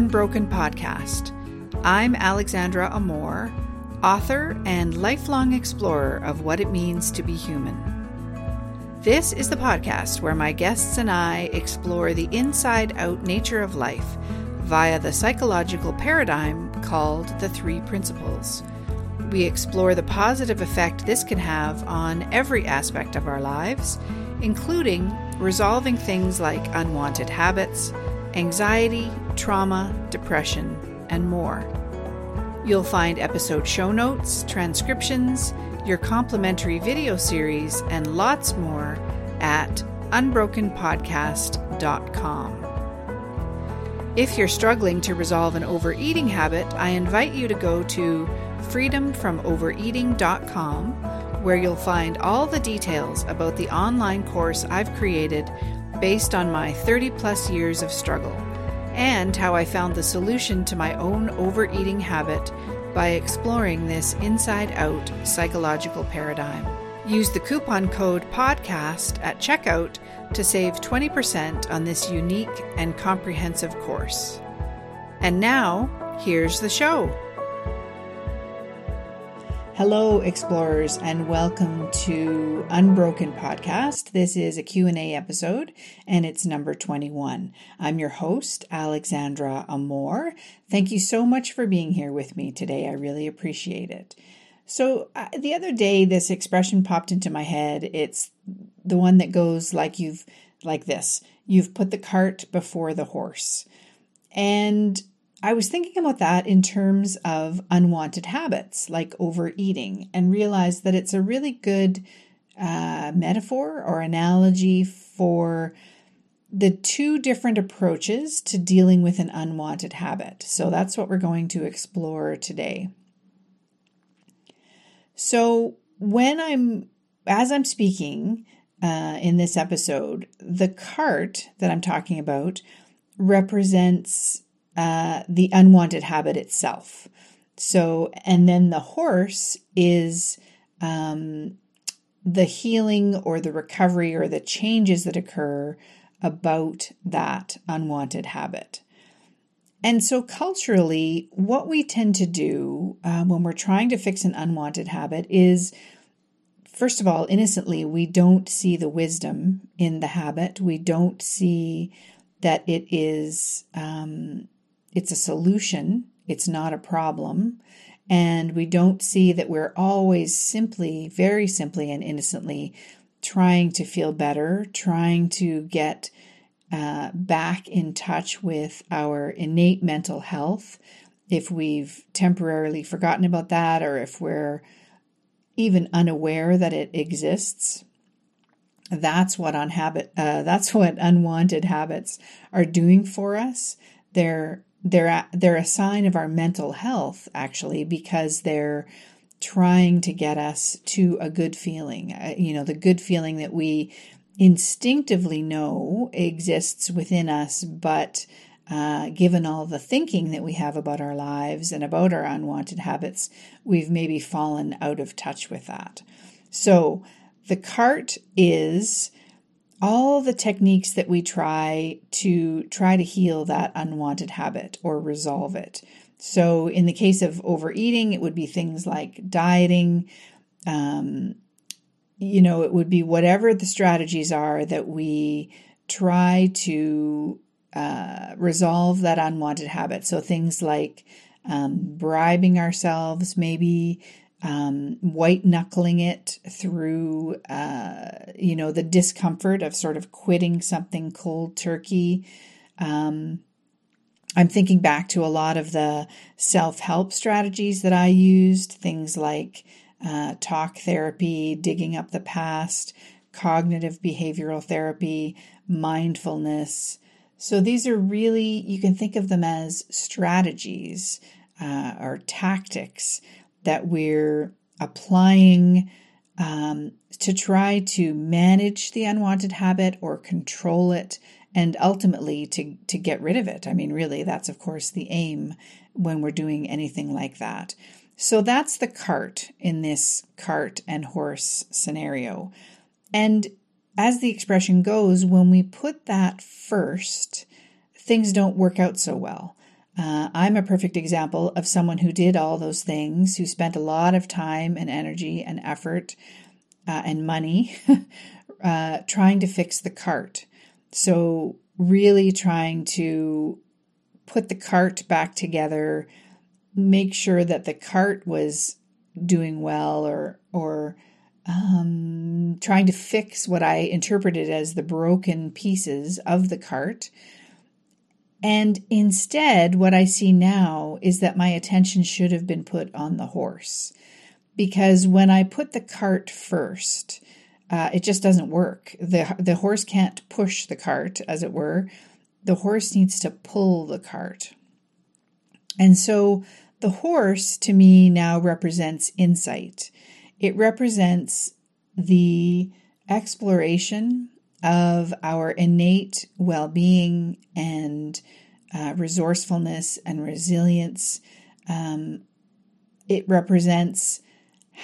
Unbroken Podcast. I'm Alexandra Amor, author and lifelong explorer of what it means to be human. This is the podcast where my guests and I explore the inside out nature of life via the psychological paradigm called the Three Principles. We explore the positive effect this can have on every aspect of our lives, including resolving things like unwanted habits, anxiety, trauma, depression, and more. You'll find episode show notes, transcriptions, your complimentary video series, and lots more at unbrokenpodcast.com. If you're struggling to resolve an overeating habit, I invite you to go to freedomfromovereating.com, where you'll find all the details about the online course I've created based on my 30 plus years of struggle, and how I found the solution to my own overeating habit by exploring this inside out psychological paradigm. Use the coupon code PODCAST at checkout to save 20% on this unique and comprehensive course. And now, here's the show. Hello explorers and welcome to Unbroken podcast. This is a Q&A episode and it's number 21. I'm your host Alexandra Amor. Thank you so much for being here with me today. I really appreciate it. So uh, the other day this expression popped into my head. It's the one that goes like you've like this. You've put the cart before the horse. And I was thinking about that in terms of unwanted habits like overeating and realized that it's a really good uh, metaphor or analogy for the two different approaches to dealing with an unwanted habit. So that's what we're going to explore today. So when I'm, as I'm speaking uh, in this episode, the cart that I'm talking about represents uh, the unwanted habit itself. So, and then the horse is um, the healing or the recovery or the changes that occur about that unwanted habit. And so, culturally, what we tend to do uh, when we're trying to fix an unwanted habit is, first of all, innocently, we don't see the wisdom in the habit. We don't see that it is um, it's a solution, it's not a problem. And we don't see that we're always simply, very simply and innocently trying to feel better, trying to get uh, back in touch with our innate mental health. If we've temporarily forgotten about that, or if we're even unaware that it exists, that's what on habit. Uh, that's what unwanted habits are doing for us. They're they're a, they're a sign of our mental health actually because they're trying to get us to a good feeling. Uh, you know the good feeling that we instinctively know exists within us but uh, given all the thinking that we have about our lives and about our unwanted habits we've maybe fallen out of touch with that. So the cart is all the techniques that we try to try to heal that unwanted habit or resolve it. So, in the case of overeating, it would be things like dieting. Um, you know, it would be whatever the strategies are that we try to uh, resolve that unwanted habit. So, things like um, bribing ourselves, maybe um, white knuckling it through, uh, you know, the discomfort of sort of quitting something cold turkey. Um, I'm thinking back to a lot of the self help strategies that I used, things like uh, talk therapy, digging up the past, cognitive behavioral therapy, mindfulness. So these are really, you can think of them as strategies uh, or tactics that we're applying um, to try to manage the unwanted habit or control it and ultimately to, to get rid of it. I mean, really, that's of course the aim when we're doing anything like that. So that's the cart in this cart and horse scenario. And as the expression goes, when we put that first, things don't work out so well. Uh, I'm a perfect example of someone who did all those things, who spent a lot of time and energy and effort uh, and money uh, trying to fix the cart. So, really trying to put the cart back together, make sure that the cart was doing well or, or, um, trying to fix what I interpreted as the broken pieces of the cart. And instead, what I see now is that my attention should have been put on the horse. Because when I put the cart first, uh, it just doesn't work. The, the horse can't push the cart, as it were. The horse needs to pull the cart. And so the horse to me now represents insight. It represents the exploration of our innate well being and uh, resourcefulness and resilience. Um, it represents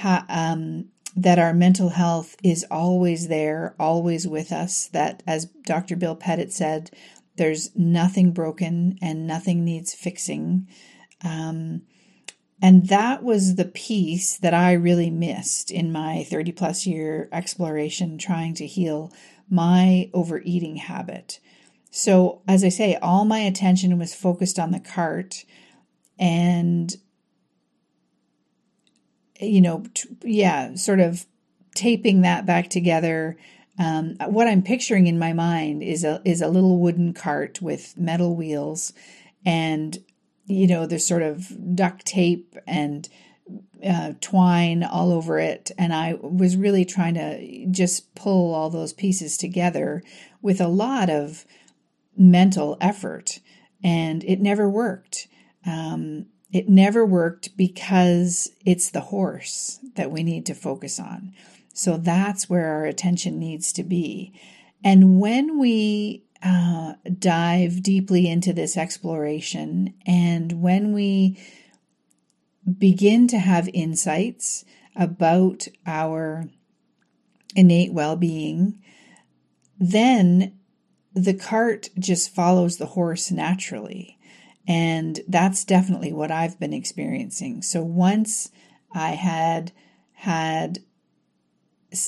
um, that our mental health is always there, always with us. That, as Dr. Bill Pettit said, there's nothing broken and nothing needs fixing. Um, and that was the piece that I really missed in my 30 plus year exploration trying to heal my overeating habit. So, as I say, all my attention was focused on the cart and, you know, t- yeah, sort of taping that back together. Um, what I'm picturing in my mind is a is a little wooden cart with metal wheels, and you know, there's sort of duct tape and uh, twine all over it. And I was really trying to just pull all those pieces together with a lot of mental effort. And it never worked. Um, it never worked because it's the horse that we need to focus on. So that's where our attention needs to be. And when we uh, dive deeply into this exploration, and when we begin to have insights about our innate well being, then the cart just follows the horse naturally. And that's definitely what I've been experiencing. So once I had had,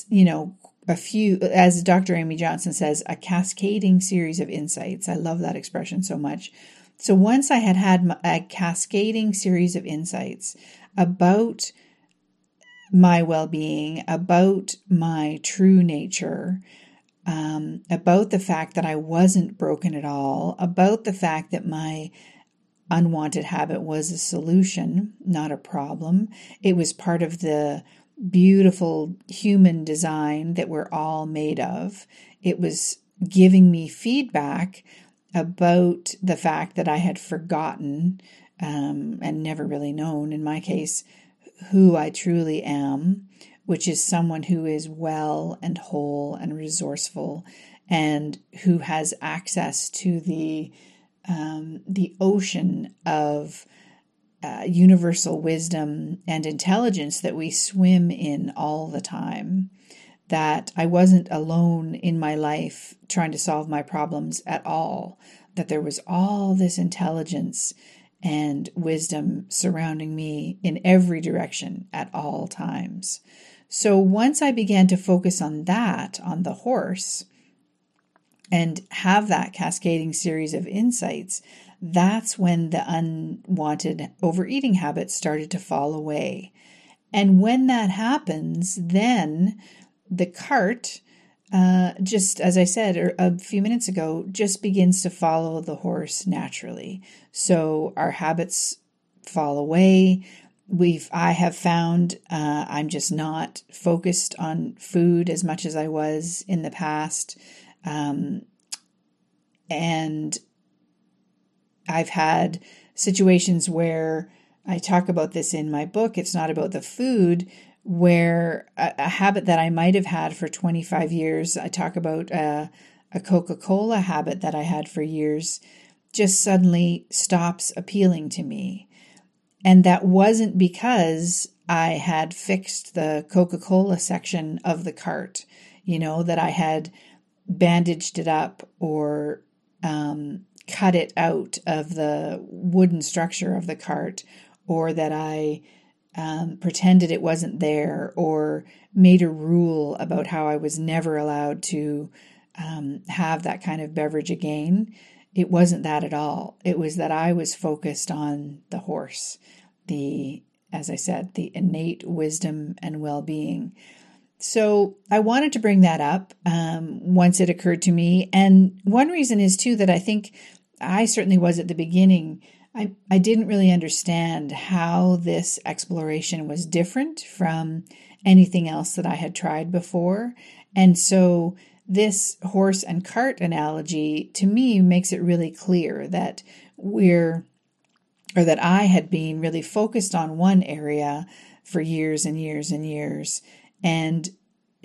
you know, a few, as Dr. Amy Johnson says, a cascading series of insights. I love that expression so much. So once I had had a cascading series of insights about my well being, about my true nature, um, about the fact that I wasn't broken at all, about the fact that my unwanted habit was a solution, not a problem. It was part of the beautiful human design that we're all made of. It was giving me feedback about the fact that I had forgotten um, and never really known, in my case, who I truly am, which is someone who is well and whole and resourceful and who has access to the um, the ocean of uh, universal wisdom and intelligence that we swim in all the time that I wasn't alone in my life trying to solve my problems at all, that there was all this intelligence and wisdom surrounding me in every direction at all times. So once I began to focus on that, on the horse, and have that cascading series of insights, that's when the unwanted overeating habits started to fall away. And when that happens, then the cart, uh, just as I said er, a few minutes ago, just begins to follow the horse naturally. So our habits fall away. We've I have found uh, I'm just not focused on food as much as I was in the past, um, and I've had situations where I talk about this in my book. It's not about the food, where a, a habit that I might have had for 25 years, I talk about uh, a Coca Cola habit that I had for years, just suddenly stops appealing to me. And that wasn't because I had fixed the Coca Cola section of the cart, you know, that I had bandaged it up or um, cut it out of the wooden structure of the cart or that I um, pretended it wasn't there or made a rule about how I was never allowed to um, have that kind of beverage again. It wasn't that at all. It was that I was focused on the horse, the, as I said, the innate wisdom and well being. So I wanted to bring that up um, once it occurred to me. And one reason is too that I think I certainly was at the beginning. I, I didn't really understand how this exploration was different from anything else that I had tried before. And so this horse and cart analogy to me makes it really clear that we're, or that I had been really focused on one area for years and years and years and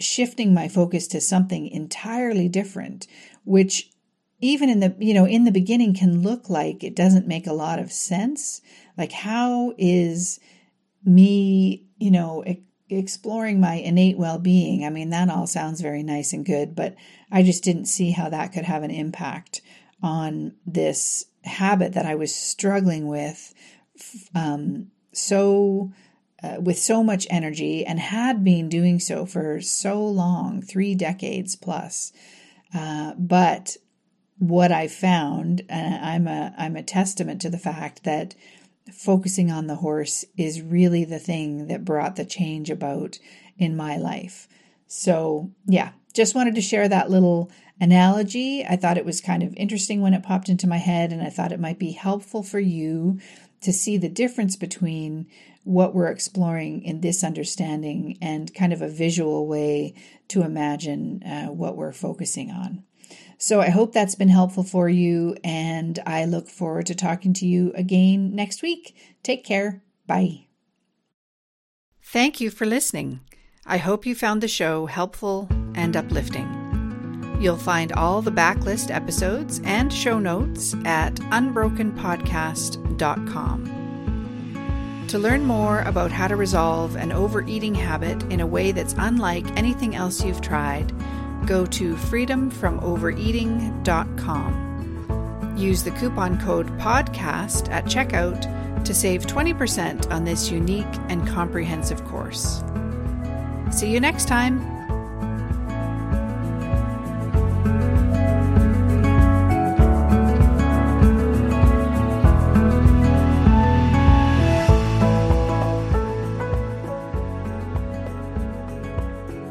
shifting my focus to something entirely different, which even in the, you know, in the beginning can look like it doesn't make a lot of sense. Like, how is me, you know, exploring my innate well being. I mean, that all sounds very nice and good, but I just didn't see how that could have an impact on this habit that I was struggling with um, so. Uh, with so much energy and had been doing so for so long, three decades plus. Uh, but what I found, and I'm a I'm a testament to the fact that focusing on the horse is really the thing that brought the change about in my life. So, yeah, just wanted to share that little analogy. I thought it was kind of interesting when it popped into my head, and I thought it might be helpful for you to see the difference between what we're exploring in this understanding and kind of a visual way to imagine uh, what we're focusing on. So I hope that's been helpful for you, and I look forward to talking to you again next week. Take care. Bye. Thank you for listening. I hope you found the show helpful and uplifting. You'll find all the backlist episodes and show notes at unbrokenpodcast.com. To learn more about how to resolve an overeating habit in a way that's unlike anything else you've tried, go to freedomfromovereating.com. Use the coupon code PODCAST at checkout to save 20% on this unique and comprehensive course. See you next time.